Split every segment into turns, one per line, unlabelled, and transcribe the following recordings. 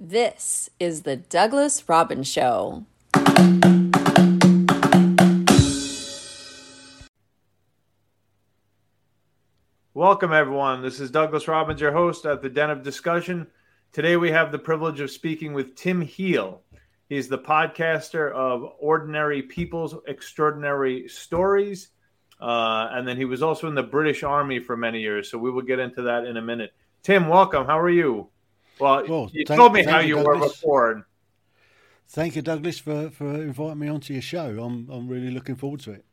This is the Douglas Robbins Show.
Welcome, everyone. This is Douglas Robbins, your host at the Den of Discussion. Today, we have the privilege of speaking with Tim Heal. He's the podcaster of Ordinary People's Extraordinary Stories. Uh, and then he was also in the British Army for many years. So we will get into that in a minute. Tim, welcome. How are you? Well, well you thank, told me how you, you were before.
Thank you, Douglas, for, for inviting me onto your show. I'm I'm really looking forward to it.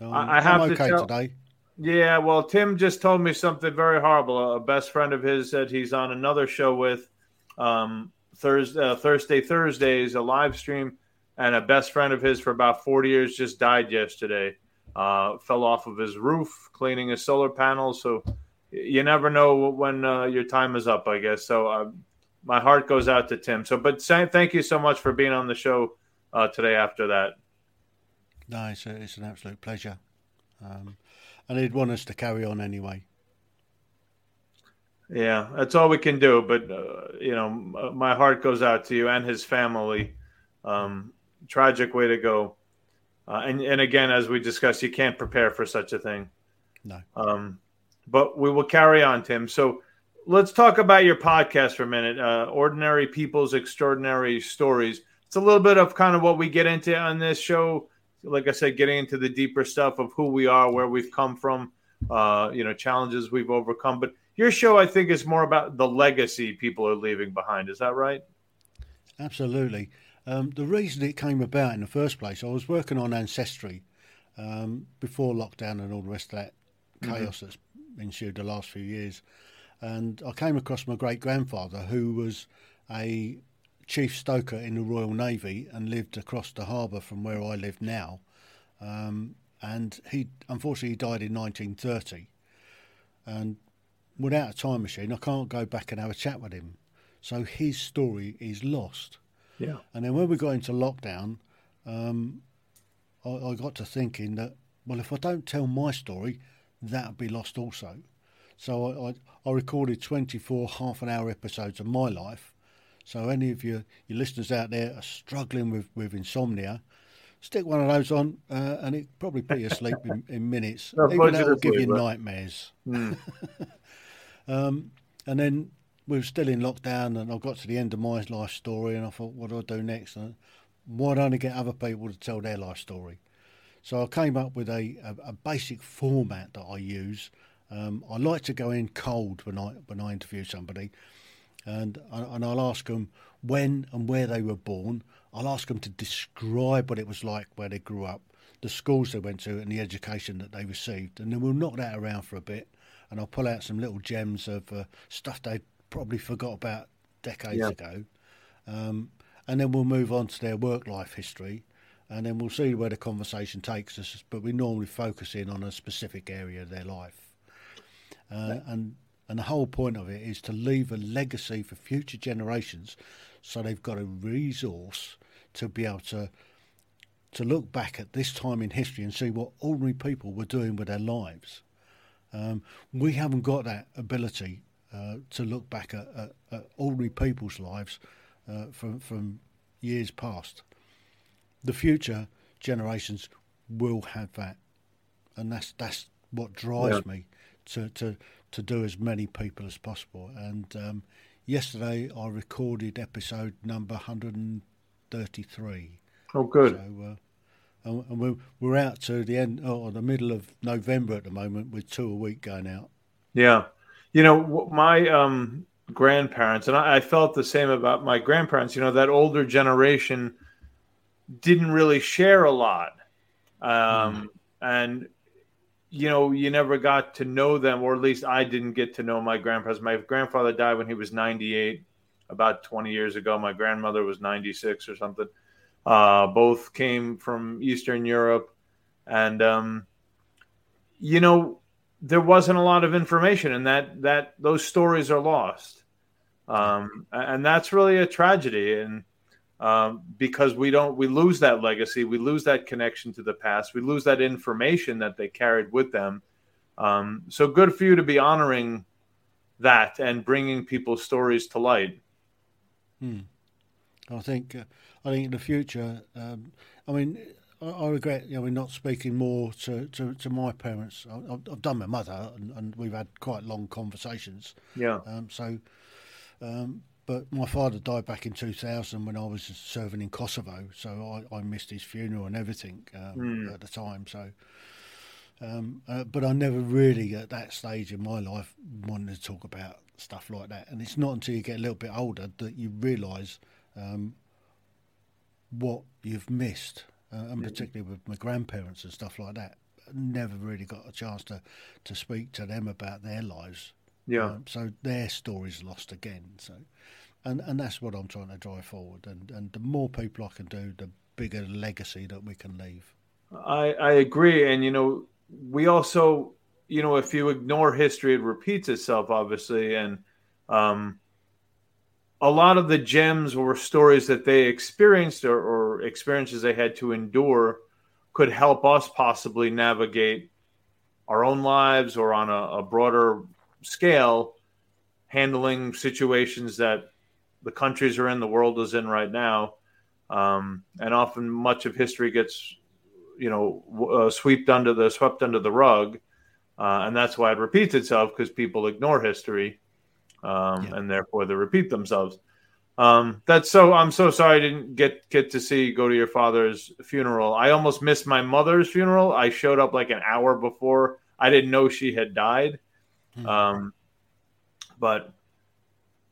Um, I have
I'm
okay
tell, today.
Yeah, well, Tim just told me something very horrible. A best friend of his said he's on another show with um, Thursday, uh, Thursday, Thursdays, a live stream, and a best friend of his for about 40 years just died yesterday. Uh, fell off of his roof cleaning his solar panels. So you never know when uh, your time is up, I guess. So uh, my heart goes out to Tim. So, but thank you so much for being on the show uh, today after that.
No, it's, a, it's an absolute pleasure. Um, and he'd want us to carry on anyway.
Yeah, that's all we can do. But uh, you know, my heart goes out to you and his family. Um, tragic way to go. Uh, and and again, as we discussed, you can't prepare for such a thing.
No.
Um, but we will carry on, Tim. So let's talk about your podcast for a minute. Uh, Ordinary People's Extraordinary Stories. It's a little bit of kind of what we get into on this show like I said, getting into the deeper stuff of who we are, where we've come from, uh, you know, challenges we've overcome. But your show, I think, is more about the legacy people are leaving behind. Is that right?
Absolutely. Um, the reason it came about in the first place, I was working on ancestry um, before lockdown and all the rest of that mm-hmm. chaos mm-hmm. that's ensued the last few years. And I came across my great grandfather, who was a chief stoker in the Royal Navy and lived across the harbour from where I live now. Um, and he unfortunately died in 1930. And without a time machine, I can't go back and have a chat with him. So his story is lost.
Yeah.
And then when we got into lockdown, um, I, I, got to thinking that, well, if I don't tell my story, that'll be lost also. So I, I, I recorded 24 half an hour episodes of my life so any of your, your listeners out there are struggling with, with insomnia, stick one of those on uh, and it probably put you asleep in, in minutes. Even that will give you nightmares. Mm. um, and then we were still in lockdown and I got to the end of my life story and I thought, what do I do next? And why don't I get other people to tell their life story? So I came up with a, a, a basic format that I use. Um, I like to go in cold when I when I interview somebody and and I'll ask them when and where they were born. I'll ask them to describe what it was like where they grew up, the schools they went to, and the education that they received, and then we'll knock that around for a bit, and I'll pull out some little gems of uh, stuff they probably forgot about decades yeah. ago, um, and then we'll move on to their work life history. And then we'll see where the conversation takes us, but we normally focus in on a specific area of their life. Uh, and and the whole point of it is to leave a legacy for future generations so they've got a resource to be able to to look back at this time in history and see what ordinary people were doing with their lives. Um, we haven't got that ability uh, to look back at, at, at, ordinary people's lives uh, from from years past. The future generations will have that, and that's that's what drives yeah. me to, to to do as many people as possible. And um, yesterday I recorded episode number 133.
Oh, good.
So, uh, and we're, we're out to the end or oh, the middle of November at the moment with two a week going out.
Yeah. You know, my um, grandparents, and I, I felt the same about my grandparents, you know, that older generation didn't really share a lot. Um, mm. And you know, you never got to know them, or at least I didn't get to know my grandparents. My grandfather died when he was 98, about 20 years ago. My grandmother was 96 or something. Uh, both came from Eastern Europe. And, um, you know, there wasn't a lot of information, and that, that those stories are lost. Um, and that's really a tragedy. And, um, because we don't we lose that legacy we lose that connection to the past we lose that information that they carried with them um, so good for you to be honoring that and bringing people's stories to light.
Hmm. I think uh, I think in the future, um, I mean, I, I, regret you know not speaking more to, to, to my parents. I, have done my mother, and, and, we've had quite long conversations.
Yeah.
Um, so, um, but my father died back in 2000 when I was serving in Kosovo, so I, I missed his funeral and everything mm. at the time. So. Um, uh, but I never really, at that stage in my life, wanted to talk about stuff like that. And it's not until you get a little bit older that you realise um, what you've missed, uh, and particularly with my grandparents and stuff like that. Never really got a chance to, to speak to them about their lives.
Yeah. Um,
so their story's lost again. So, and and that's what I'm trying to drive forward. And and the more people I can do, the bigger legacy that we can leave.
I I agree. And you know, we also, you know, if you ignore history, it repeats itself, obviously, and um, a lot of the gems or stories that they experienced or, or experiences they had to endure could help us possibly navigate our own lives or on a, a broader scale handling situations that the countries are in, the world is in right now. Um, and often much of history gets, you know, uh, swept under the swept under the rug, uh, and that's why it repeats itself because people ignore history um, yeah. and therefore they repeat themselves. Um, that's so. I'm so sorry I didn't get get to see go to your father's funeral. I almost missed my mother's funeral. I showed up like an hour before. I didn't know she had died. Mm-hmm. Um, but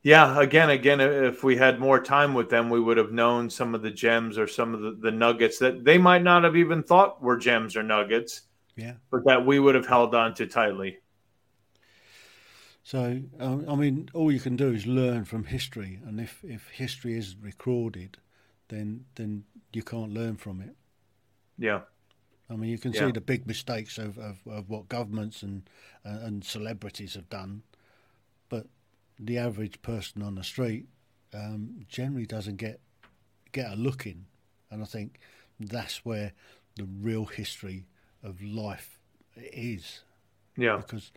yeah, again, again, if we had more time with them, we would have known some of the gems or some of the, the nuggets that they might not have even thought were gems or nuggets.
Yeah,
but that we would have held on to tightly.
So, um, I mean, all you can do is learn from history, and if, if history is recorded, then then you can't learn from it.
Yeah.
I mean, you can yeah. see the big mistakes of, of, of what governments and uh, and celebrities have done, but the average person on the street um, generally doesn't get get a look in, and I think that's where the real history of life is.
Yeah.
Because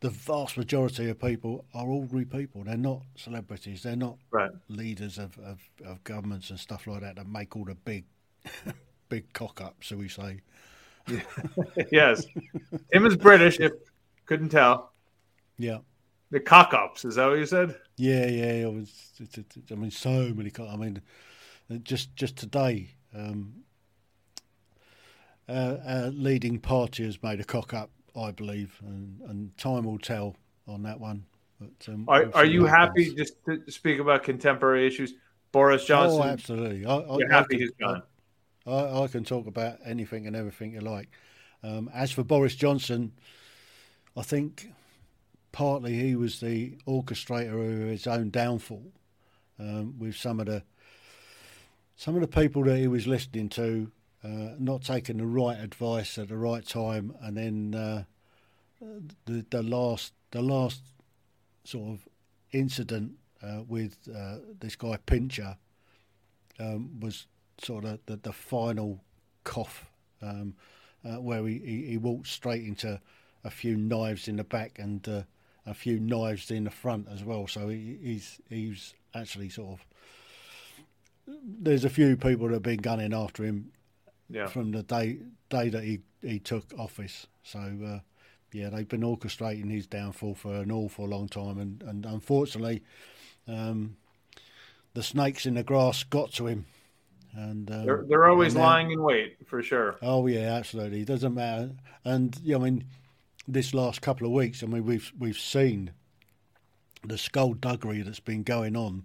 the vast majority of people are ordinary people. They're not celebrities. They're not
right.
leaders of, of, of, governments and stuff like that that make all the big big cock ups, so we say.
yes. Him is British, if couldn't tell.
Yeah.
The cock ups, is that what you said?
Yeah, yeah. It was, it, it, I mean, so many I mean, just just today, um, uh, our leading party has made a cock up I believe, and, and time will tell on that one. But
um, are, are you happy just to speak about contemporary issues? Boris Johnson.
Oh, absolutely. I, I,
You're happy I can, he's gone.
I, I, can talk about anything and everything you like. Um, as for Boris Johnson, I think partly he was the orchestrator of his own downfall um, with some of the some of the people that he was listening to uh, not taking the right advice at the right time, and then uh, the the last the last sort of incident uh, with uh, this guy Pincher um, was sort of the, the final cough um, uh, where he, he, he, walked straight into a few knives in the back and uh, a few knives in the front as well. So he, he's he's actually sort of there's a few people that have been gunning after him
yeah.
from the day day that he, he took office. So uh, yeah, they've been orchestrating his downfall for an awful long time, and and unfortunately, um, the snakes in the grass got to him. And um,
they're they're always lying in wait for sure.
Oh yeah, absolutely. It doesn't matter. And yeah, I mean, this last couple of weeks, I mean, we've we've seen the skullduggery that's been going on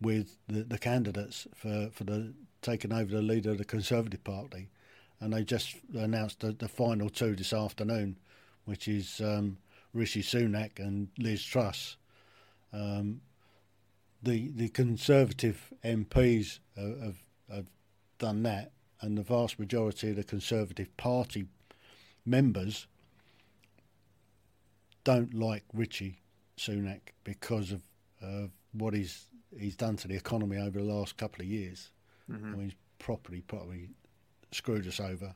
with the, the candidates for, for the taken over the leader of the Conservative Party, and they just announced the, the final two this afternoon, which is um, Rishi Sunak and Liz Truss. Um, the the Conservative MPs have, have done that, and the vast majority of the Conservative Party members don't like Rishi Sunak because of uh, what he's he's done to the economy over the last couple of years. Mm-hmm. I mean, he's properly, properly screwed us over.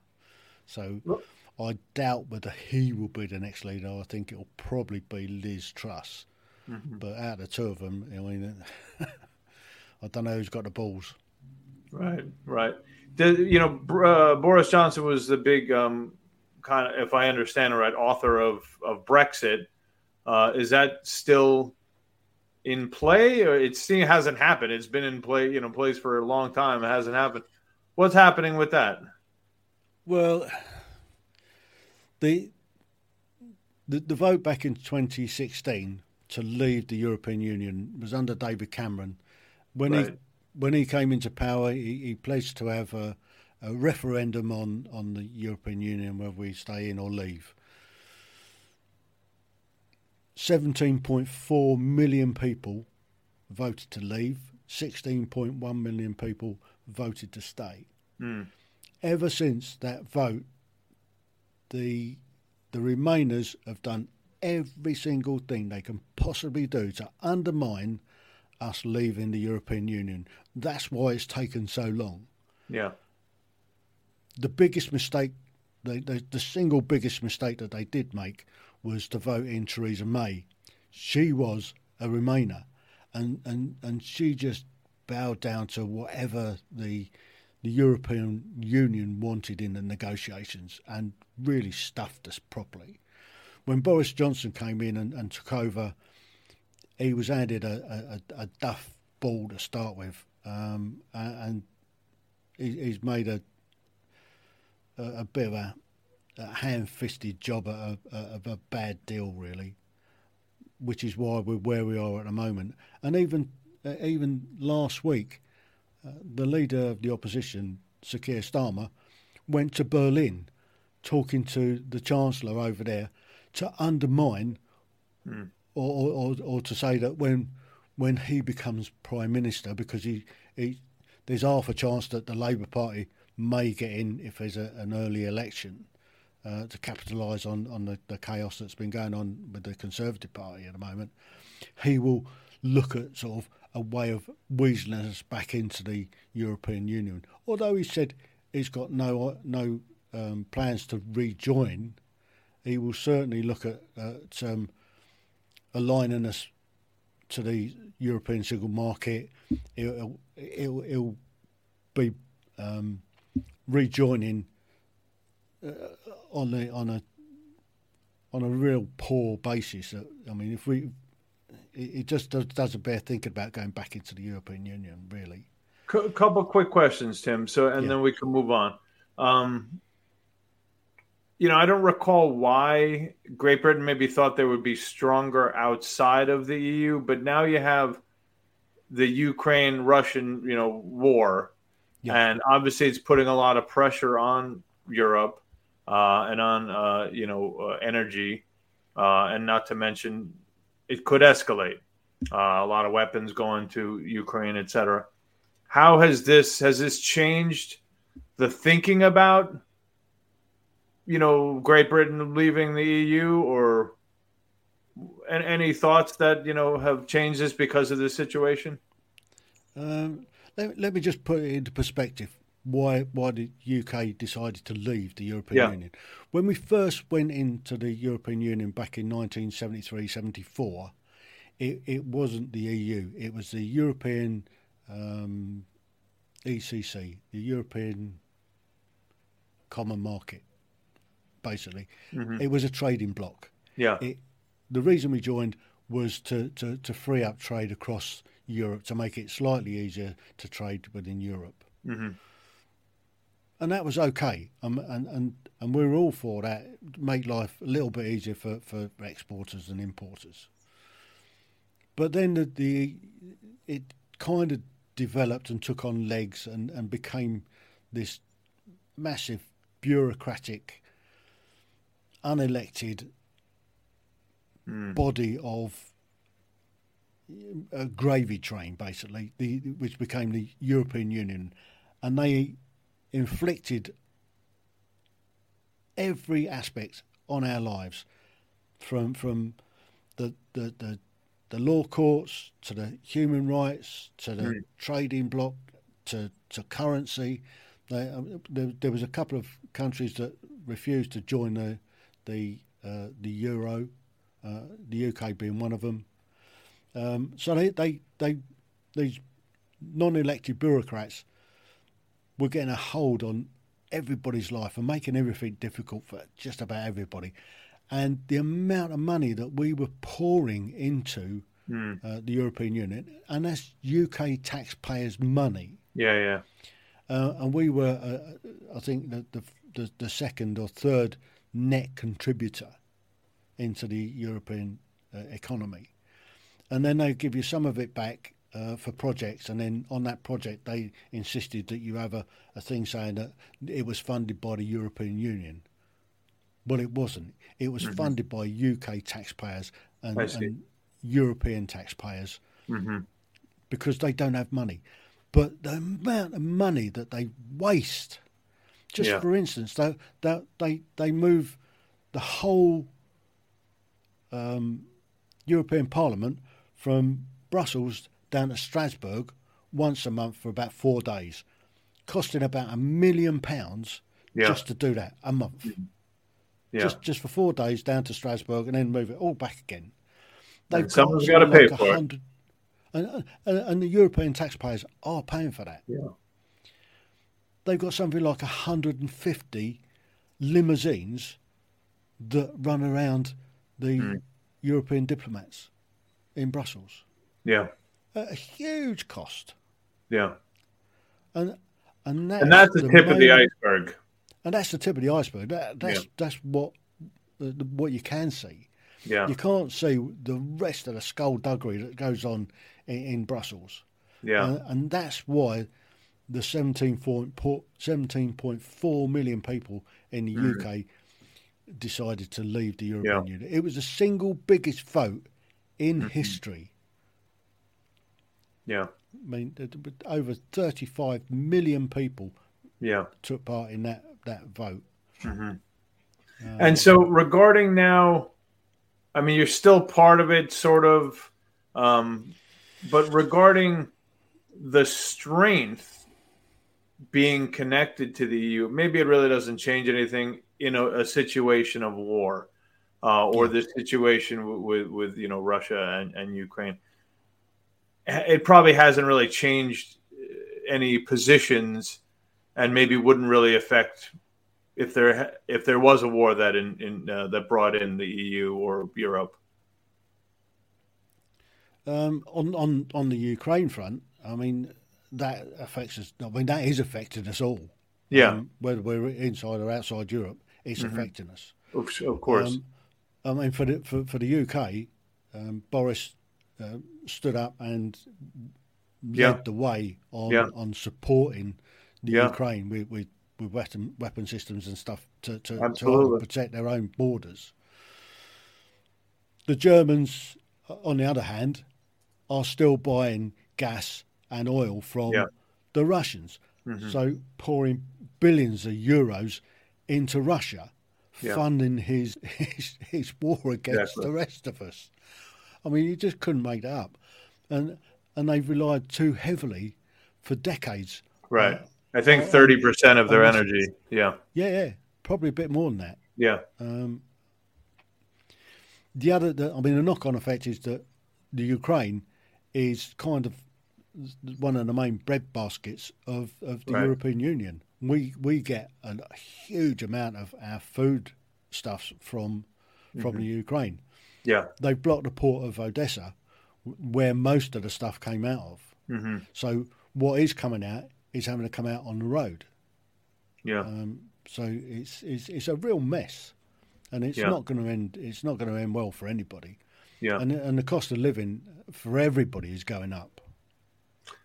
So well, I doubt whether he will be the next leader. I think it'll probably be Liz Truss. Mm-hmm. But out of the two of them, I mean, I don't know who's got the balls.
Right, right. The, you know, uh, Boris Johnson was the big um, kind of, if I understand it right, author of of Brexit. Uh, is that still in play, or it hasn't happened? It's been in play, you know, place for a long time. It hasn't happened. What's happening with that?
Well, the the, the vote back in 2016 to leave the European Union was under David Cameron. When right. he when he came into power, he, he pledged to have a, a, referendum on, on the European Union whether we stay in or leave. 17.4 million people voted to leave, 16.1 million people voted to stay. Mm. Ever since that vote, the the Remainers have done every single thing they can possibly do to undermine us leaving the European Union. That's why it's taken so long.
Yeah.
The biggest mistake, the, the, the single biggest mistake that they did make was to vote in Theresa May. She was a Remainer, and, and, and she just bowed down to whatever the the European Union wanted in the negotiations and really stuffed us properly. When Boris Johnson came in and, and took over, he was handed a, a, a, duff ball to start with, um, and he's made a a, bit of a, a hand-fisted job of a, of a bad deal, really, which is why we're where we are at the moment. And even uh, even last week, uh, the leader of the opposition, Sir Keir Starmer, went to Berlin, talking to the chancellor over there to undermine mm or, or, or to say that when when he becomes prime minister, because he, he there's half a chance that the Labour Party may get in if there's a, an early election uh, to capitalise on, on the, the chaos that's been going on with the Conservative Party at the moment. He will look at sort of a way of weaseling us back into the European Union. Although he said he's got no no um, plans to rejoin, he will certainly look at, at um, aligning us to the European single market. It'll, it'll, it'll be um, rejoining uh, on a on a on a real poor basis. I mean, if we, it, it just does, doesn't bear thinking about going back into the European Union, really.
A couple quick questions, Tim. So, and yeah. then we can move on. Um, you know, I don't recall why Great Britain maybe thought they would be stronger outside of the EU, but now you have the Ukraine Russian, you know, war. Yeah. And obviously it's putting a lot of pressure on Europe uh, and on, uh, you know, uh, energy. Uh, and not to mention, it could escalate. Uh, a lot of weapons going to Ukraine, etc. How has this has this changed the thinking about you know, Great Britain leaving the EU, or any thoughts that you know have changed this because of this situation?
Um, let, let, me just put it into perspective. Why why the UK decided to leave the European yeah. Union? When we first went into the European Union back in 1973-74, it, it wasn't the EU. It was the European um, ECC, the European Common Market basically. Mm-hmm. It was a trading bloc.
Yeah.
It, the reason we joined was to, to, to free up trade across Europe to make it slightly easier to trade within Europe. Mm-hmm. And that was okay. Um, and, and, and we were all for that, make life a little bit easier for, for exporters and importers. But then the, the it kind of developed and took on legs and, and became this massive bureaucratic unelected mm. body of a gravy train, basically, the, which became the European Union, and they inflicted every aspect on our lives, from from the the, the, the law courts to the human rights to the mm. trading bloc to to currency. They, um, there, there was a couple of countries that refused to join the the uh, the euro, uh, the UK being one of them. Um, so they, they, they, these non-elected bureaucrats were getting a hold on everybody's life and making everything difficult for just about everybody. And the amount of money that we were pouring into
Mm.
uh, the European Union, and that's UK taxpayers' money.
Yeah, yeah.
Uh, and we were, uh, I think, the, the, the, the second or third net contributor into the European uh, economy. And then they give you some of it back uh, for projects, and then on that project, they insisted that you have a, a thing saying that it was funded by the European Union. Well, it wasn't. It was funded by UK taxpayers and, and European taxpayers
hmm
because they don't have money. But the amount of money that they waste, just
Yeah.
for instance, they, they, they, they move the whole um, European Parliament from Brussels down to Strasbourg once a month for about four days, costing about a million pounds
Yeah.
just to do that a month.
Yeah.
Just just for four days down to Strasbourg and then move it all back again. They've
And someone's
something
gotta pay
a
for it.
hundred- And, and, and the European taxpayers are paying for that.
yeah.
They've got something like 150 limousines that run around the
Hmm.
European diplomats in Brussels.
Yeah.
At a huge cost.
Yeah.
And and that's,
And that's the tip of the iceberg.
And that's the tip of the iceberg. That, that's
Yeah.
that's what the, the, what you can see.
Yeah.
You can't see the rest of the skullduggery that goes on in, in Brussels.
Yeah.
Uh, and that's why the 17.4 17.4 million people in the
Mm.
UK decided to leave the European Union. It was the single biggest vote in
Mm-hmm.
history.
Yeah.
I mean, over 35 million people
Yeah.
took part in that, that vote.
And so, regarding now, I mean, you're still part of it, sort of, um, but regarding the strength being connected to the EU, maybe it really doesn't change anything in a, a situation of war uh, or
Yeah.
the situation with, with, with you know Russia and, and Ukraine. It probably hasn't really changed uh, any positions, and maybe wouldn't really affect if there if there was a war that in, in uh, that brought in the EU or Europe.
Um, on, on, on the Ukraine front, I mean, that affects us. I mean, that is affecting us all.
Yeah,
Um, whether we're inside or outside Europe, it's
Mm-hmm.
affecting us.
of, of course.
Um, I mean, for the for, for the UK, um, Boris uh, stood up and led
Yeah.
the way on
Yeah.
on supporting the
Yeah.
Ukraine with, with, with weapon weapon systems and stuff to to, to protect their own borders. The Germans, on the other hand, are still buying gas and oil from.
Mm-hmm.
the Russians. So pouring billions of euros into Russia,
Yeah.
funding his, his his war against the rest of us. I mean, you just couldn't make that up, and and they've relied too heavily for decades.
right.
uh,
I think thirty percent of their energy. Yeah.
Yeah, yeah, probably a bit more than that.
Yeah.
Um, the other, the, I mean, the knock-on effect is that the Ukraine is kind of one of the main bread baskets of, of the
Right.
European Union. We we get a, huge amount of our food stuffs from from
Mm-hmm.
the Ukraine.
Yeah.
They've blocked the port of Odessa, where most of the stuff came out of.
hmm
So what is coming out is having to come out on the road.
Yeah.
Um, so it's, it's it's a real mess, and it's
Yeah.
not going to end. It's not going to end well for anybody.
yeah.
And and the cost of living for everybody is going up.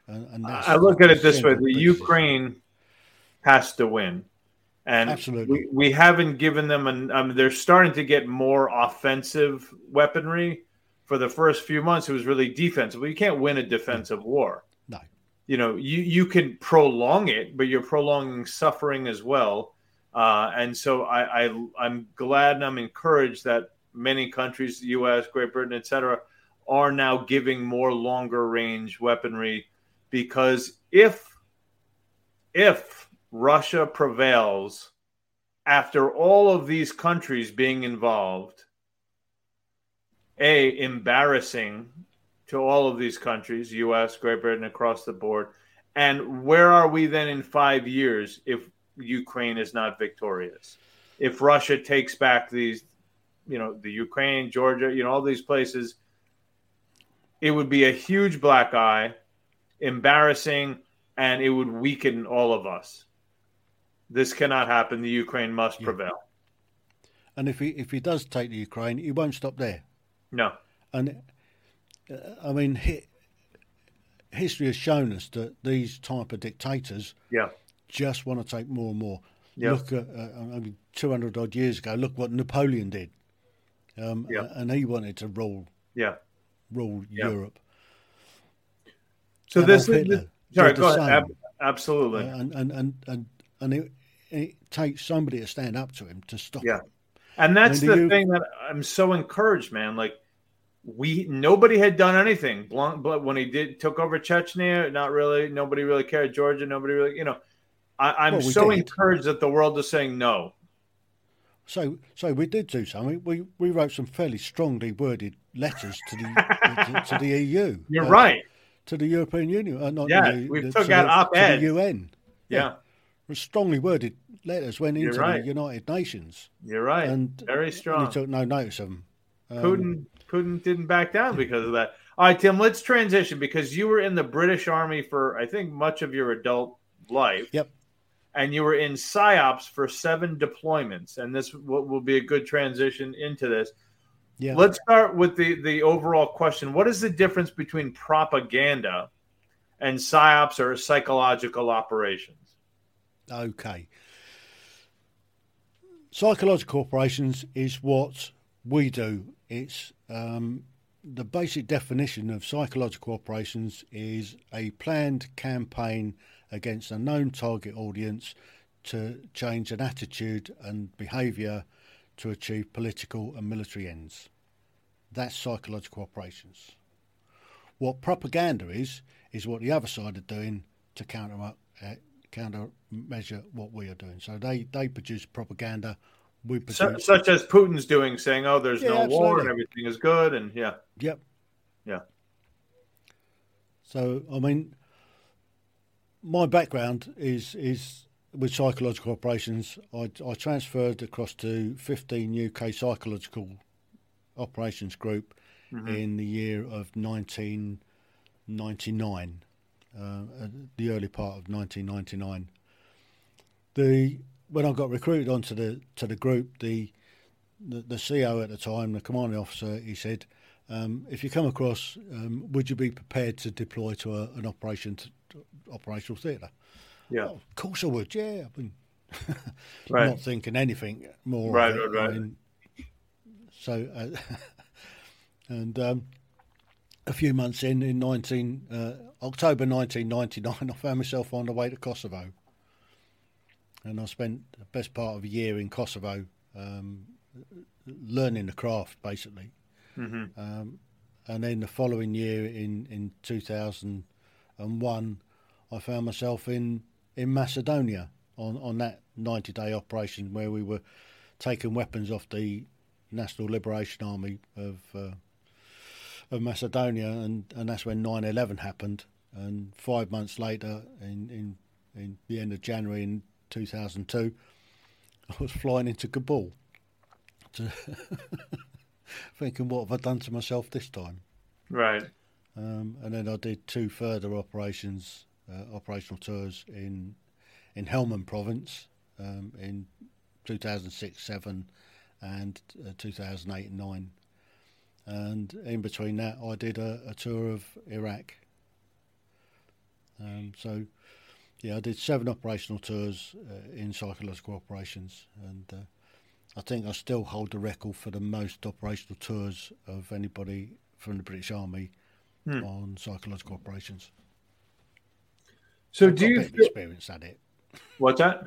And, and that's
I look at it this way: the Ukraine has to win, and
Absolutely.
we, we haven't given them. An, they're starting to get more offensive weaponry. For the first few months, it was really defensive. Well, you can't win a defensive war.
No.
You know, you you can prolong it, but you're prolonging suffering as well. Uh, and so I, I I'm glad and I'm encouraged that many countries, the U.S., Great Britain, etc., are now giving more longer range weaponry because if if Russia prevails after all of these countries being involved, a embarrassing to all of these countries, U.S., Great Britain, across the board. And where are we then in five years if Ukraine is not victorious? If Russia takes back these, you know, the Ukraine, Georgia, you know, all these places, it would be a huge black eye, embarrassing, and it would weaken all of us. This cannot happen. The Ukraine must yeah. prevail.
And if he if he does take the Ukraine, he won't stop there.
No.
And uh, I mean, he, history has shown us that these type of dictators,
yeah,
just want to take more and more. Yeah. Look at uh, I mean, two hundred odd years ago. Look what Napoleon did. Um, yeah. and he wanted to rule.
Yeah.
Rule Europe.
So and this, Hitler, sorry, go ahead. absolutely.
Uh, and and and and, and it, it, takes somebody to stand up to him to stop.
Yeah. And that's the you, thing that I'm so encouraged, man. Like we nobody had done anything. But when he did took over Chechnya, not really. Nobody really cared. Georgia, nobody really. You know, I, am well, so did. encouraged that the world is saying no.
So, so we did do something. We we wrote some fairly strongly worded letters to the to, to, the
EU. You're uh, right.
To the European Union. Uh,
not yeah,
the,
we the, took out op-ed.
To the UN.
Yeah.
yeah. Strongly worded letters went into right. the United Nations.
You're right. And very strong.
And he took no notice of them.
Um, Putin Putin didn't back down because of that. All right, Tim, let's transition because you were in the British Army for I think much of your adult life.
Yep.
And you were in psyops for seven deployments, and this will, will be a good transition into this. Yeah. Let's start with the the overall question: What is the difference between propaganda and psyops or psychological operations?
Okay. Psychological operations is what we do. It's um, the basic definition of psychological operations is a planned campaign against a known target audience to change an attitude and behaviour to achieve political and military ends. That's psychological operations. What propaganda is, is what the other side are doing to counter, uh, counter measure what we are doing. So they, they produce propaganda we
produce. such as Putin's doing, saying, "Oh, there's yeah, no absolutely. war and everything is good," and yeah,
yep,
yeah.
So I mean, my background is is with psychological operations. I, I transferred across to 15 UK psychological operations group mm-hmm. in the year of 1999, uh, the early part of 1999. The when I got recruited onto the to the group, the the, the CEO at the time, the commanding officer, he said, um, "If you come across, um, would you be prepared to deploy to a, an operation to, to operational theatre?"
Yeah, oh,
of course I would. Yeah, I mean,
right.
not thinking anything more.
Right, right, right. I mean,
so, uh, and um, a few months in, in nineteen uh, October nineteen ninety nine, I found myself on the way to Kosovo and I spent the best part of a year in Kosovo um, learning the craft, basically.
Mm-hmm. Um,
and then the following year, in, in 2001, I found myself in, in Macedonia on, on that 90 day operation where we were taking weapons off the National Liberation Army of uh, of Macedonia, and, and that's when 9 11 happened. And five months later, in, in, in the end of January in 2002, I was flying into Kabul, to thinking, what have I done to myself this time?
Right.
Um, and then I did two further operations, uh, operational tours in in Helmand Province um, in 2006, 7, and uh, 2008 and 9. And in between that, I did a, a tour of Iraq. Um, so yeah, I did seven operational tours uh, in psychological operations, and uh, I think I still hold the record for the most operational tours of anybody from the British Army hmm. on psychological operations.
So, I've do you
feel... experience at it?
What's that?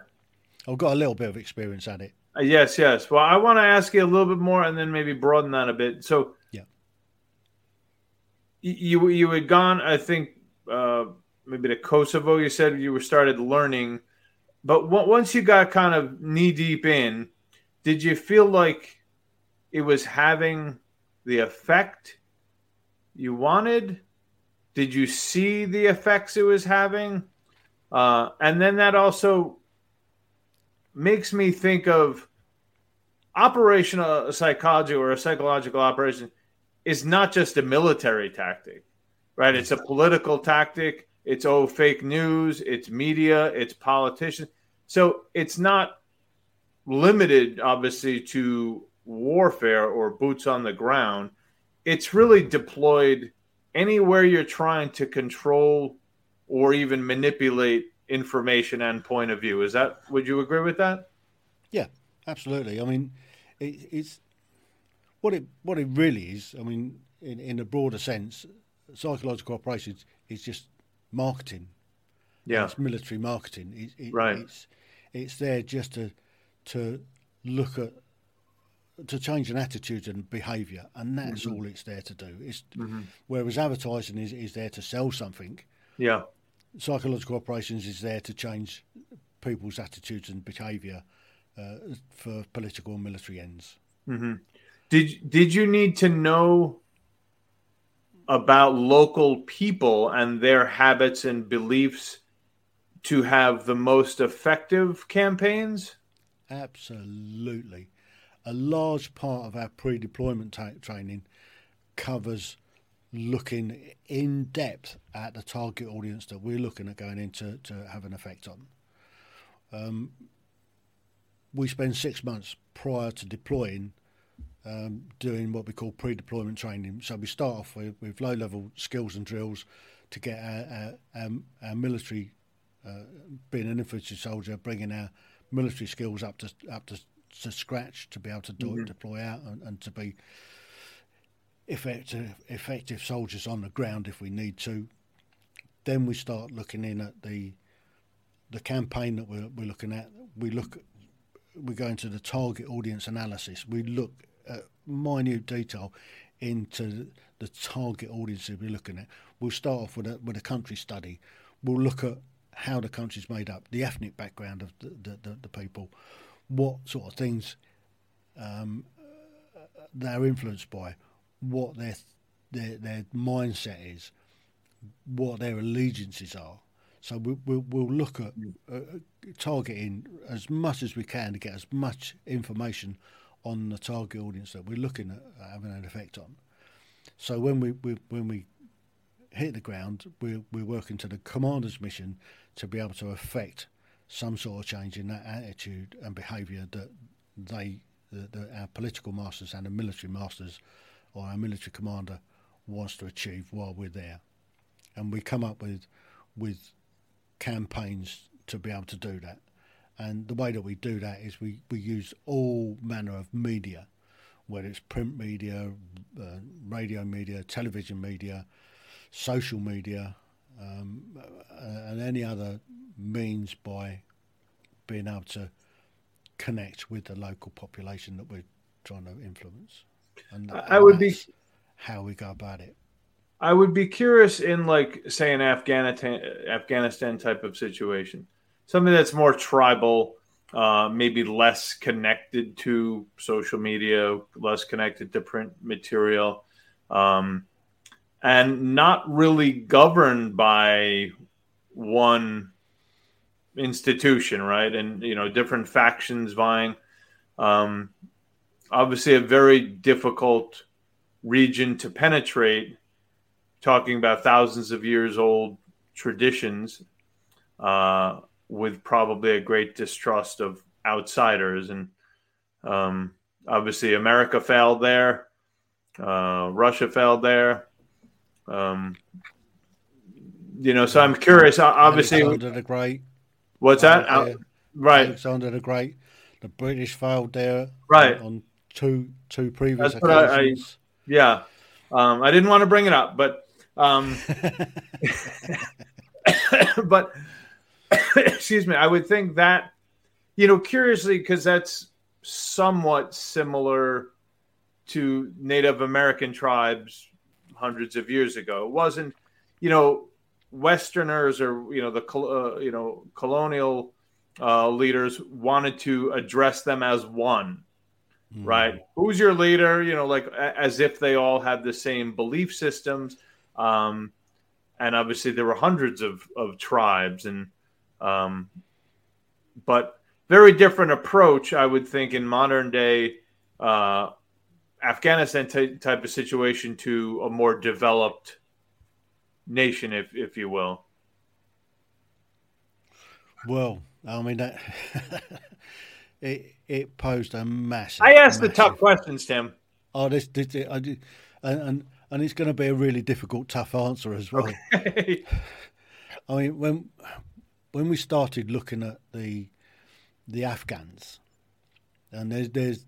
I've got a little bit of experience at it.
Uh, yes, yes. Well, I want to ask you a little bit more, and then maybe broaden that a bit. So, you you had gone, I think. Uh, maybe to Kosovo. You said you were started learning, but once you got kind of knee deep in, did you feel like it was having the effect you wanted? Did you see the effects it was having? Uh, and then that also makes me think of operational psychology or a psychological operation is not just a military tactic, right? It's a political tactic. It's oh fake news. It's media. It's politicians. So it's not limited, obviously, to warfare or boots on the ground. It's really deployed anywhere you're trying to control or even manipulate information and point of view. Is that? Would you agree with that?
Yeah, absolutely. I mean, it, it's what it what it really is. I mean, in, in a broader sense, psychological operations is just marketing.
Yeah,
it's military marketing. It, it,
right.
It's it's there just to to look at to change an attitude and behaviour, and that's mm-hmm. all it's there to do. It's mm-hmm. whereas advertising is is there to sell something.
Yeah,
psychological operations is there to change people's attitudes and behaviour uh, for political and military ends.
Mm-hmm. Did did you need to know about local people and their habits and beliefs to have the most effective campaigns?
Absolutely. A large part of our pre-deployment training covers looking in depth at the target audience that we're looking at going into to have an effect on. Um, we spend six months prior to deploying um, doing what we call pre-deployment training. So we start off with, with low-level skills and drills to get our, our, our, our military, uh, being an infantry soldier, bringing our military skills up to up to, to scratch to be able to do, mm-hmm. deploy out and, and to be effective effective soldiers on the ground if we need to. Then we start looking in at the the campaign that we're, we're looking at. We look we go into the target audience analysis. We look minute detail into the target audience that we're looking at. We'll start off with a with a country study. We'll look at how the country's made up, the ethnic background of the, the, the, the people, what sort of things um, they're influenced by, what their their their mindset is, what their allegiances are. So we, we'll, we'll look at mm. uh, targeting as much as we can to get as much information on the target audience that we're looking at uh, having an effect on. So when we, we when we hit the ground, we're, we're working to the commander's mission to be able to affect some sort of change in that attitude and behaviour that they, the, the, our political masters and the military masters or our military commander wants to achieve while we're there. And we come up with with campaigns to be able to do that. And the way that we do that is we, we use all manner of media, whether it's print media, uh, radio media, television media, social media, um, and any other means by being able to connect with the local population that we're trying to influence.
And I would be
how we go about it.
I would be curious in like say an Afghanistan Afghanistan type of situation, something that's more tribal, uh, maybe less connected to social media, less connected to print material, um, and not really governed by one institution, right? And you know, different factions vying. Um, obviously, a very difficult region to penetrate talking about thousands of years old traditions uh, with probably a great distrust of outsiders. And um, obviously, America failed there, uh, Russia failed there. Um, you know, so I'm curious. Obviously,
Alexander the Great.
What's that? Uh, right,
Alexander the Great. The British failed there.
Right
on two two previous That's occasions.
I, I, yeah, um, I didn't want to bring it up, but um, but excuse me, I would think that you know, curiously, because that's somewhat similar to Native American tribes hundreds of years ago. It wasn't, you know, Westerners or you know the uh, you know colonial uh, leaders wanted to address them as one, right? Who's your leader? You know, like as if they all had the same belief systems. Um, and obviously there were hundreds of, of tribes and um, but very different approach i would think in modern day uh, afghanistan t- type of situation to a more developed nation if if you will
well i mean that it it posed a massive
i asked
massive,
the tough questions tim
oh this, this I did, and, and and it's going to be a really difficult, tough answer as well. Okay. I mean, when when we started looking at the the Afghans, and there's there's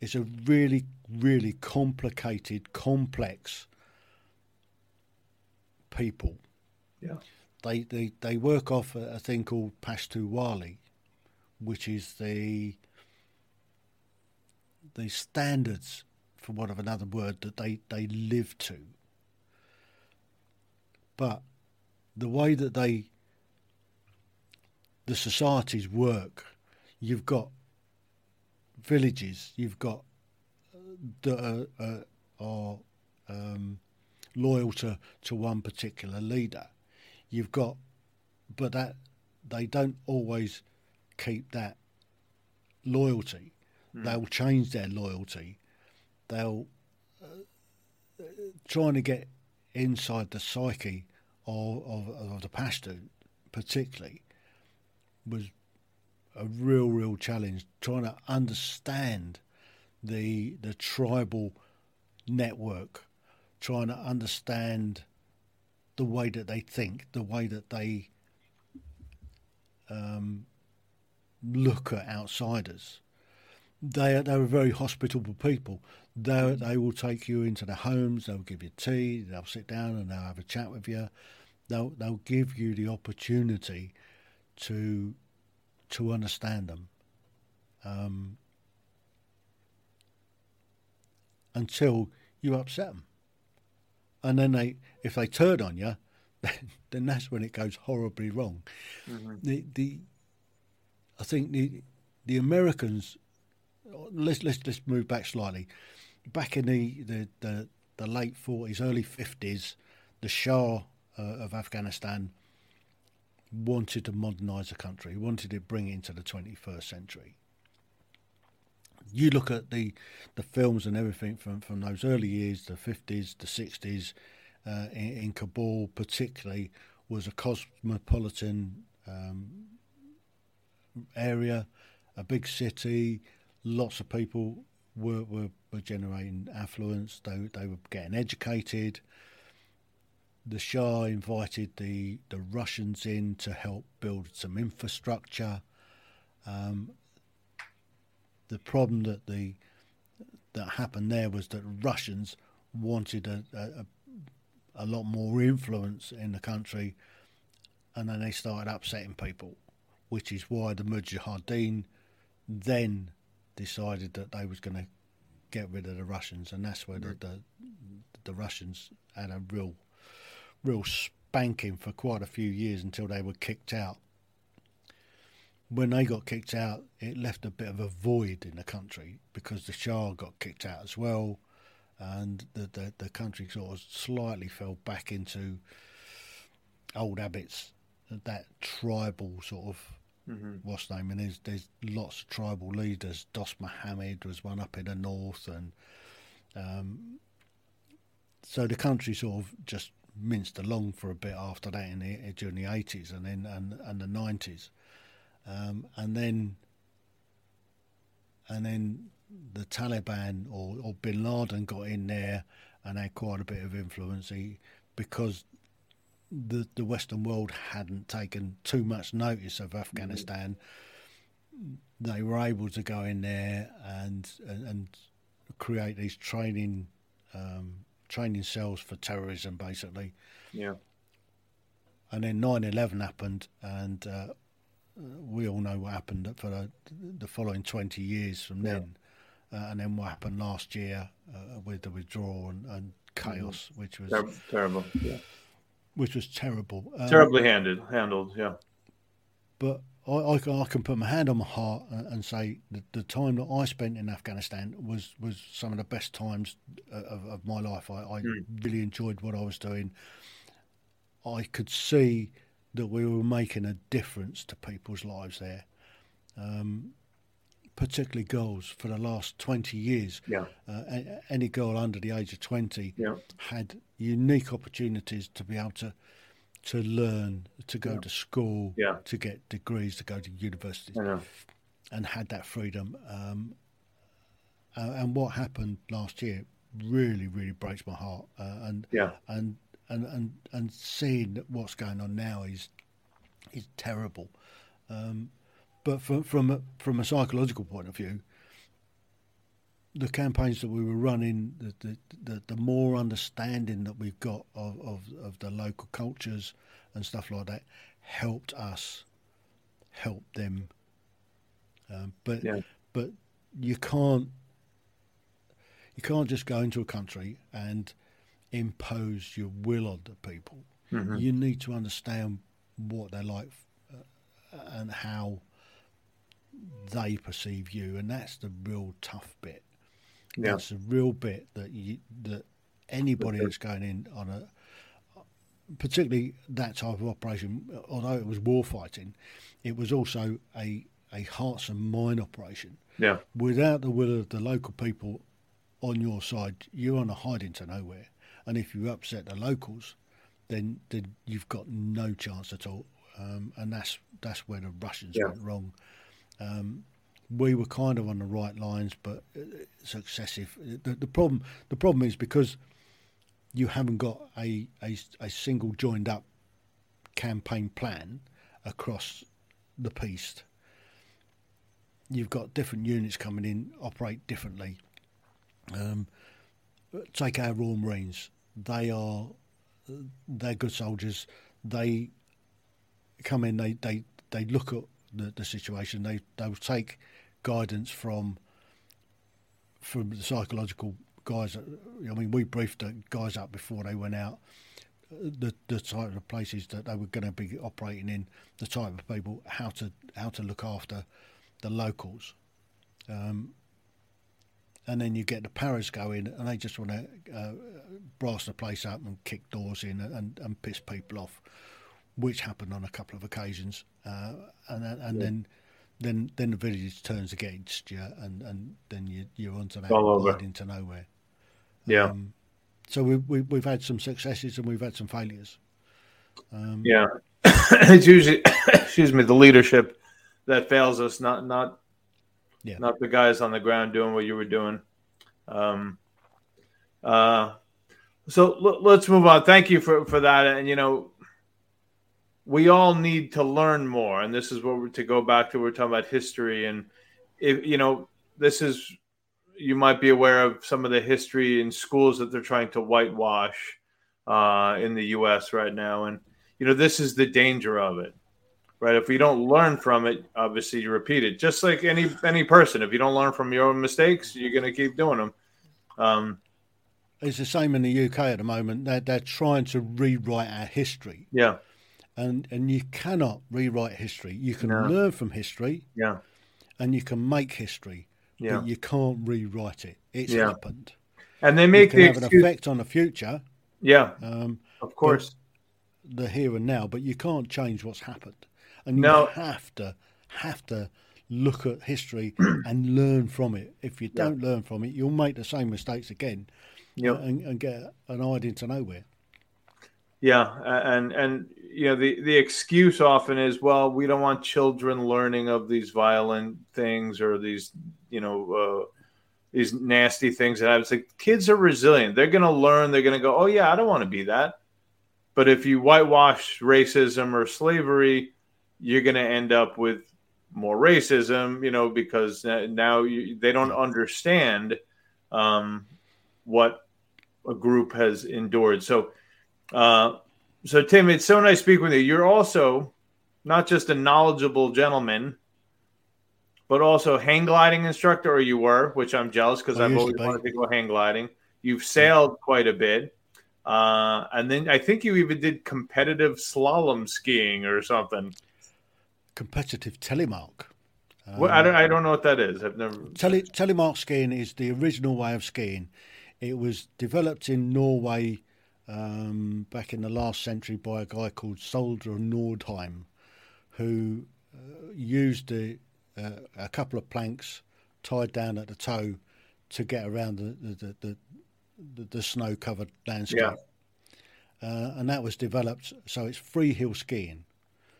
it's a really really complicated, complex people.
Yeah.
They they they work off a, a thing called Pashtunwali, which is the the standards for want of another word, that they, they live to. But the way that they, the societies work, you've got villages, you've got that are, are, are um, loyal to, to one particular leader. You've got, but that they don't always keep that loyalty. Mm. They'll change their loyalty they'll uh, trying to get inside the psyche of, of, of the Pashtun, particularly, was a real, real challenge. Trying to understand the the tribal network, trying to understand the way that they think, the way that they um, look at outsiders. They they were very hospitable people. They they will take you into their homes. They'll give you tea. They'll sit down and they'll have a chat with you. They'll they'll give you the opportunity to to understand them. Um, until you upset them, and then they if they turn on you, then, then that's when it goes horribly wrong. Mm-hmm. The the I think the the Americans let's let's let's move back slightly. Back in the the, the, the late forties, early fifties, the Shah uh, of Afghanistan wanted to modernise the country. Wanted to bring it into the twenty first century. You look at the the films and everything from from those early years, the fifties, the sixties, uh, in, in, Kabul particularly was a cosmopolitan um, area, a big city lots of people were, were, were generating affluence, they, they were getting educated. The Shah invited the, the Russians in to help build some infrastructure. Um, the problem that the that happened there was that Russians wanted a, a, a lot more influence in the country, and then they started upsetting people, which is why the Mujahideen then decided that they was going to get rid of the Russians, and that's where the, the, the Russians had a real real spanking for quite a few years until they were kicked out. When they got kicked out, it left a bit of a void in the country because the Shah got kicked out as well, and the the, the country sort of slightly fell back into old habits, that tribal sort of mm-hmm. what's name, and there's there's lots of tribal leaders. Dost Mohammed was one up in the north, and um, so the country sort of just minced along for a bit after that in the, during the eighties and then and, and the nineties, um, and then and then the Taliban or, or Bin Laden got in there and had quite a bit of influence. He, because the the Western world hadn't taken too much notice of Afghanistan, mm-hmm. they were able to go in there and and, and create these training um, training cells for terrorism, basically.
Yeah.
And then 9-11 happened, and uh, we all know what happened for the, the following 20 years from yeah. then. Uh, and then what happened last year uh, with the withdrawal and, and chaos, mm-hmm. which was
Ter- terrible. Yeah
which was terrible.
Um, Terribly handled, handled, yeah.
But I, I, I, can put my hand on my heart and, and say the, the time that I spent in Afghanistan was, was some of the best times of, of my life. I, I mm. really enjoyed what I was doing. I could see that we were making a difference to people's lives there, um, particularly girls. For the last 20 years,
yeah.
uh, any girl under the age of 20
yeah.
had unique opportunities to be able to to learn, to go
yeah.
to school,
yeah.
to get degrees, to go to universities, and had that freedom. Um, and what happened last year really, really breaks my heart. Uh, and
yeah.
and and and and seeing what's going on now is is terrible. Um, but from from a, from a psychological point of view, the campaigns that we were running, the the, the, the more understanding that we've got of, of, of the local cultures and stuff like that, helped us help them. Um, but
yeah.
but you can't you can't just go into a country and impose your will on the people.
Mm-hmm.
You need to understand what they're like uh, and how they perceive you, and that's the real tough bit.
Yeah.
That's the real bit that you, that anybody that's going in on a particularly that type of operation, although it was war fighting, it was also a a hearts and mind operation.
Yeah.
Without the will of the local people on your side, you're on a hiding to nowhere. And if you upset the locals, then then you've got no chance at all. Um, and that's that's where the Russians
yeah.
went wrong. Um, we were kind of on the right lines, but it's excessive. The, the, problem the problem is because you haven't got a, a, a single joined up campaign plan across the piece. You've got different units coming in, operate differently. Um, take our Royal Marines; they are they're good soldiers. They come in, they they, they look at the, the situation. They they will take guidance from from the psychological guys. I mean, we briefed the guys up before they went out. The the type of places that they were going to be operating in, the type of people, how to how to look after the locals. Um, and then you get the paras going, and they just want to uh, brass the place up and kick doors in and, and piss people off, which happened on a couple of occasions. Uh, and and yeah. then then then the village turns against you, and, and then you you're onto that
All
into nowhere.
Yeah.
Um, so we, we we've had some successes and we've had some failures. Um,
yeah, it's usually excuse me the leadership that fails us, not not
yeah.
not the guys on the ground doing what you were doing. Um, uh, so l- let's move on. Thank you for for that. And you know, we all need to learn more, and this is what we're to go back to. We're talking about history, and if you know, this is you might be aware of some of the history in schools that they're trying to whitewash uh, in the U.S. right now, and you know, this is the danger of it right? If we don't learn from it, obviously you repeat it. Just like any any person, if you don't learn from your own mistakes, you're going to keep doing them. Um,
it's the same in the UK at the moment. They're they're trying to rewrite our history.
Yeah,
and and you cannot rewrite history. You can
No.
learn from history.
Yeah.
and you can make history.
yeah,
but you can't rewrite it. It's
Yeah.
happened.
and they make the
have an effect on the future,
Yeah,
um,
of course.
the here and now, but you can't change what's happened. And you
No.
have to have to look at history and learn from it. If you don't learn from it, you'll make the same mistakes again
Yep.
and, and get an eye into nowhere.
Yeah, and and you know the the excuse often is, well, we don't want children learning of these violent things or these you know uh, these nasty things that happen. It's like kids are resilient; they're going to learn. They're going to go, oh yeah, I don't want to be that. But if you whitewash racism or slavery, you're going to end up with more racism, you know, because now you, they don't understand um, what a group has endured. So. Uh, so Tim, it's so nice speaking with you. You're also not just a knowledgeable gentleman, but also hang gliding instructor, or you were, which I'm jealous because I've always wanted to go hang gliding. You've sailed quite a bit, uh, and then I think you even did competitive slalom skiing or something.
competitive telemark.
Well, I, don't, I don't know what that is. I've never.
Tele, telemark skiing is the original way of skiing. It was developed in Norway um, back in the last century by a guy called Sondre Norheim, who uh, used a, uh, a couple of planks tied down at the toe to get around the the, the, the, the snow covered landscape.
Yeah.
Uh, and that was developed so it's free hill skiing.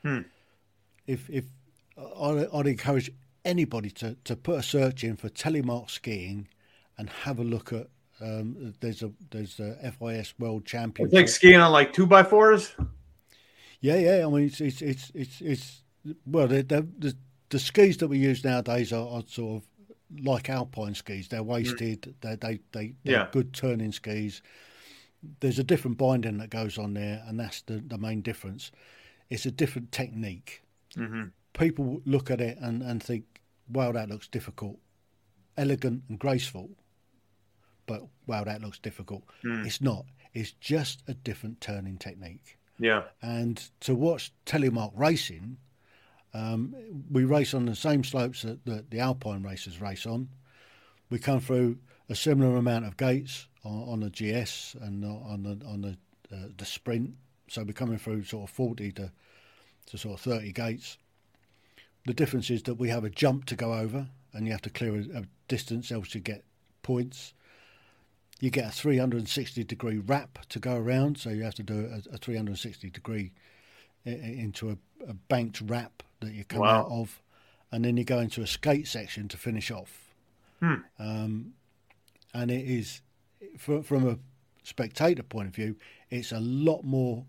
Hmm.
If if I'd, I'd encourage anybody to, to put a search in for telemark skiing and have a look at um, there's a there's a FIS World
It's like skiing on like two by fours.
Yeah, yeah. I mean, it's it's it's it's, it's well, the, the the skis that we use nowadays are, are sort of like alpine skis. They're waisted. They they they they're
Yeah.
good turning skis. There's a different binding that goes on there, and that's the the main difference. It's a different technique.
Mm-hmm.
People look at it and and think, "Wow, that looks difficult, elegant and graceful." But wow, that looks difficult. It's not. It's just a different turning technique
Yeah.
and to watch telemark racing, um, we race on the same slopes that the, the Alpine racers race on. We come through a similar amount of gates on, on the GS and on the on the uh, the sprint. So we're coming through sort of forty to to sort of thirty gates. The difference is that we have a jump to go over, and you have to clear a, a distance, else you get points. You get a 360 degree wrap to go around, so you have to do a, a 360 degree into a, a banked wrap that you come
Wow.
out of, and then you go into a skate section to finish off.
Hmm.
Um, and it is, from, from a spectator point of view, it's a lot more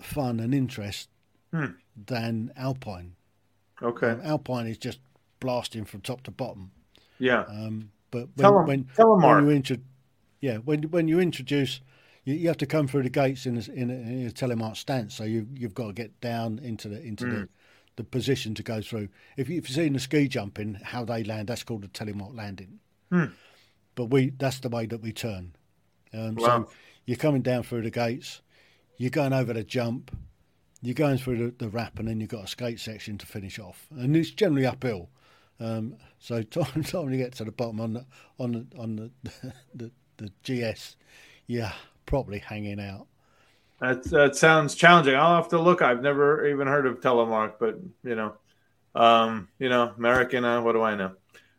fun and interest
Hmm.
than Alpine.
Okay.
Um, Alpine is just blasting from top to bottom.
Yeah.
Um, but when,
Tell
when,
tell
when you intro- yeah, when when you introduce, you, you have to come through the gates in a, in a, in a telemark stance. So you you've got to get down into the into
Mm.
the, the position to go through. If, you, if you've seen the ski jumping, how they land, that's called a telemark landing.
Hmm.
But we that's the way that we turn. Um,
Wow.
So you're coming down through the gates, you're going over the jump, you're going through the, the wrap, and then you've got a skate section to finish off, and it's generally uphill. Um, so time time you get to the bottom on the on the on the the, the GS, yeah, probably hanging out.
That that sounds challenging. I'll have to look. I've never even heard of Telemark, but you know, um, you know, American. Uh, what do I know?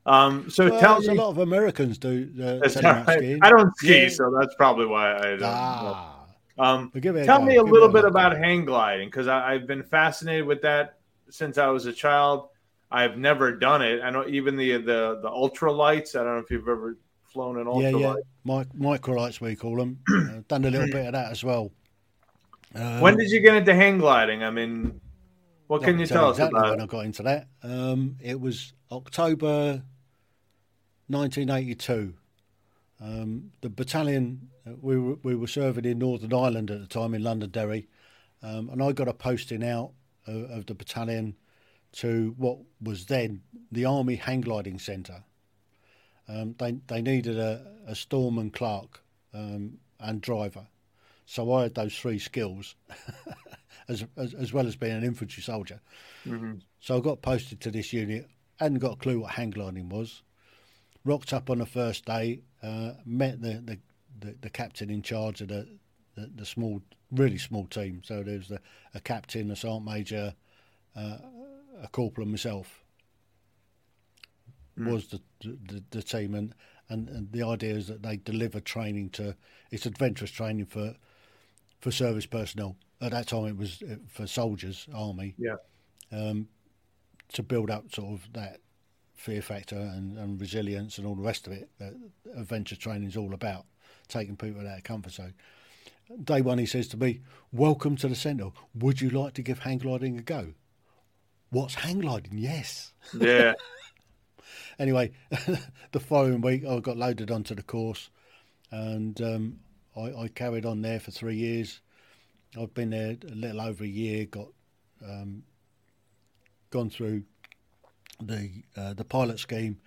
Um, so
Well,
tell me.
a lot of Americans do uh,
right. I don't ski,
Yeah.
so that's probably why I don't.
Ah,
Um, tell
go,
me a
give
little
it
bit about hang gliding because I've been fascinated with that since I was a child. I've never done it. I know even the the the ultralights. I don't know if you've ever flown an
Yeah,
ultralight.
yeah, Mi- microlights we call them. uh, done a little bit of that as well. Um,
When did you get into hang gliding? I mean, what can you
tell
us about
when? I got into that? Um, it was October 1982. Um, the battalion uh, we were, we were serving in Northern Ireland at the time in Londonderry, um, and I got a posting out of, of the battalion to what was then the Army Hang Gliding Centre. Um, they they needed a, a storeman clerk um, and driver, so I had those three skills, as, as as well as being an infantry soldier.
Mhm.
So I got posted to this unit, hadn't got a clue what hang gliding was. Rocked up on the first day, uh, met the, the, the, the captain in charge of the, the, the small, really small team. So there was the, a captain, a sergeant major, uh, a corporal, and myself. Was the, the the team, and, and, and the idea is that they deliver training to it's adventurous training for for service personnel. At that time, it was for soldiers, army
Yeah.
um, to build up sort of that fear factor and, and resilience and all the rest of it that adventure training is all about, taking people out of comfort zone. Day one, he says to me, Welcome to the centre. Would you like to give hang gliding a go? What's hang gliding? Yes.
Yeah.
Anyway, the following week, I got loaded onto the course and um, I, I carried on there for three years. I've been there a little over a year, got um, gone through the uh, the pilot scheme,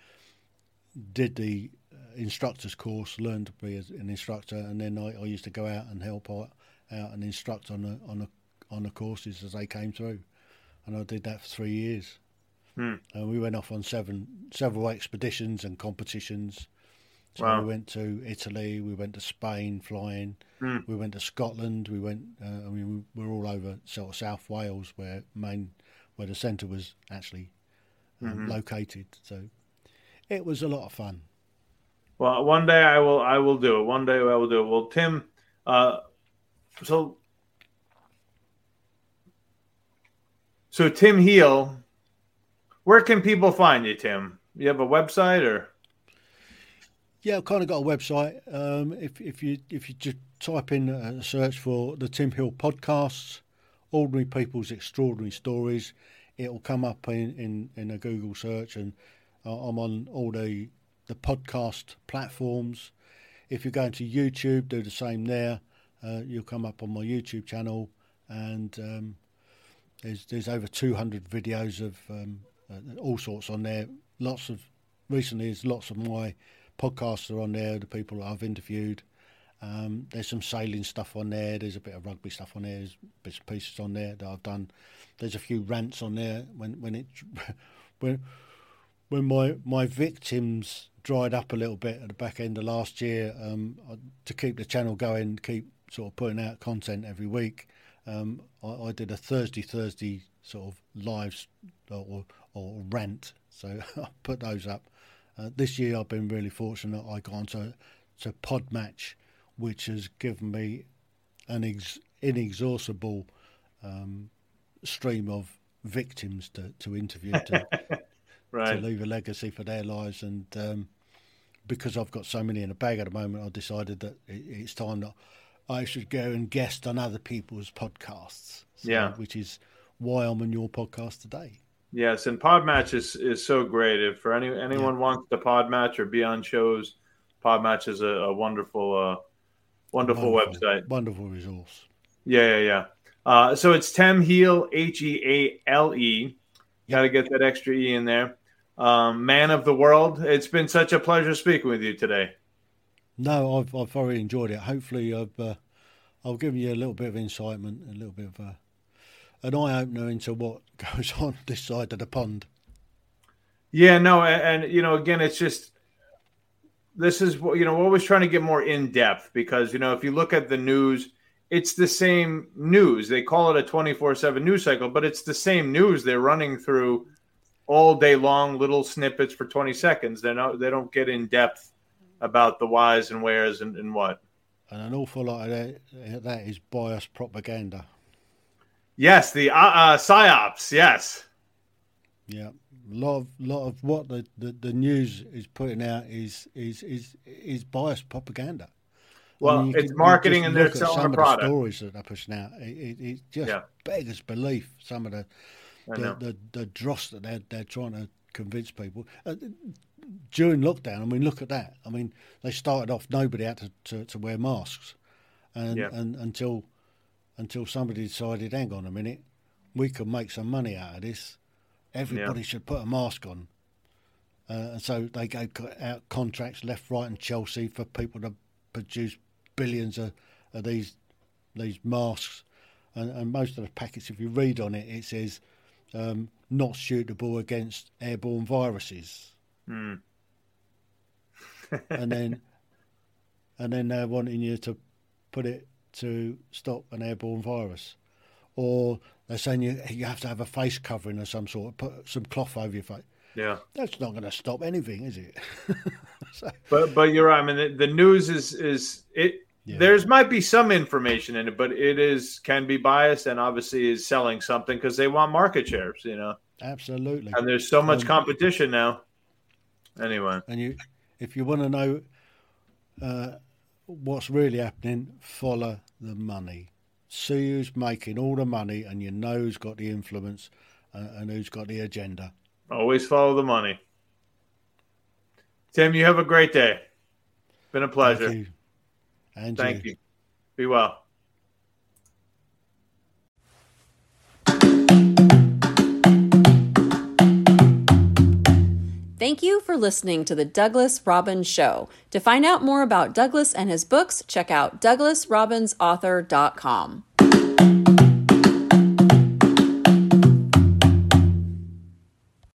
did the uh, instructor's course, learned to be an instructor, and then I, I used to go out and help out, out and instruct on the on the on the courses as they came through. And I did that for three years.
Hmm.
And we went off on seven several expeditions and competitions. So
Wow.
we went to Italy, we went to Spain flying,
Hmm.
we went to Scotland, we went. Uh, I mean, we were all over sort of South Wales, where main where the centre was actually um,
Mm-hmm.
located. So it was a lot of fun.
Well, one day I will. I will do it. One day I will do it. Well, Tim. Uh, so, so Tim Heale. Where can people find you, Tim? You have a website or?
Yeah, I've kind of got a website. Um, if if you if you just type in a search for the Tim Heale podcasts, ordinary people's extraordinary stories, it'll come up in, in, in a Google search, and uh, I'm on all the the podcast platforms. If you're going to YouTube, do the same there. Uh, you'll come up on my YouTube channel, and um, there's there's over 200 videos of um, uh, all sorts on there. Lots of recently, there's lots of my podcasts are on there. The people I've interviewed. Um, there's some sailing stuff on there. There's a bit of rugby stuff on there. There's bits and pieces on there that I've done. There's a few rants on there when when it when when my my victims dried up a little bit at the back end of last year. Um, to keep the channel going, keep sort of putting out content every week. Um, I, I did a Thursday Thursday sort of lives or or rant. So I put those up. Uh, this year I've been really fortunate. I got onto to Podmatch, which has given me an ex- inexhaustible um, stream of victims to, to interview to, to leave a legacy for their lives. And um, because I've got so many in the bag at the moment, I decided that it, it's time that I should go and guest on other people's podcasts. So-
Yeah.
Which is why I'm on your podcast today.
Yes, and Podmatch is is so great. If for any anyone wants to Podmatch or be on shows, Podmatch is a, a wonderful, uh, wonderful, website.
Wonderful resource.
Yeah, yeah, yeah. Uh, so it's Tim Heale H E A L E. Got to get that extra E in there. Um, man of the world. It's been such a pleasure speaking with you today.
No, I've I've thoroughly enjoyed it. Hopefully, I've uh, I've given you a little bit of incitement, a little bit of uh, an eye opener into what goes on this side of the pond.
Yeah, no, and, and you know, again, it's just this is what you know. We're always trying to get more in depth because you know, if you look at the news, it's the same news. They call it a twenty four seven news cycle, but it's the same news they're running through all day long, little snippets for twenty seconds. They're not. They don't get in depth about the whys and wheres and, and what.
And an awful lot of that, that is bias propaganda.
Yes, the uh, uh, psyops. Yes.
Yeah, a lot of lot of what the, the, the news is putting out is is is is biased propaganda.
Well,
you
it's
can-
marketing and they're selling
some
a
of
product.
The stories that they're pushing out, it, it, it just
Yeah.
beggars belief. Some of the the, the the dross that they're they're trying to convince people. Uh, during lockdown, I mean, look at that. I mean, they started off nobody had to, to, to wear masks, and,
Yeah.
and until until somebody decided, hang on a minute, we can make some money out of this. Everybody should put a mask on. Uh, and so they gave out contracts left, right, and Chelsea for people to produce billions of, of these these masks. And, and most of the packets, if you read on it, it says um, not suitable against airborne viruses.
Hmm.
and then and then they're wanting you to put it to stop an airborne virus, or they're saying you you have to have a face covering of some sort, put some cloth over your face.
Yeah.
That's not going to stop anything, is it? so,
But but you're right. I mean, the, the news is is it.
Yeah.
There's might be some information in it, but it is can be biased and obviously is selling something because they want market shares, you know.
absolutely.
And there's so much
Um,
competition now. Anyway,
And you, if you want to know uh, what's really happening, follow the money. See who's making all the money, and you know who's got the influence uh, and who's got the agenda.
always follow the money. Tim, you have a great day. Been a pleasure.
Thank you. And
Thank you. Be well.
Thank you for listening to the Douglas Robbins Show. To find out more about Douglas and his books, check out douglasrobbinsauthor.com.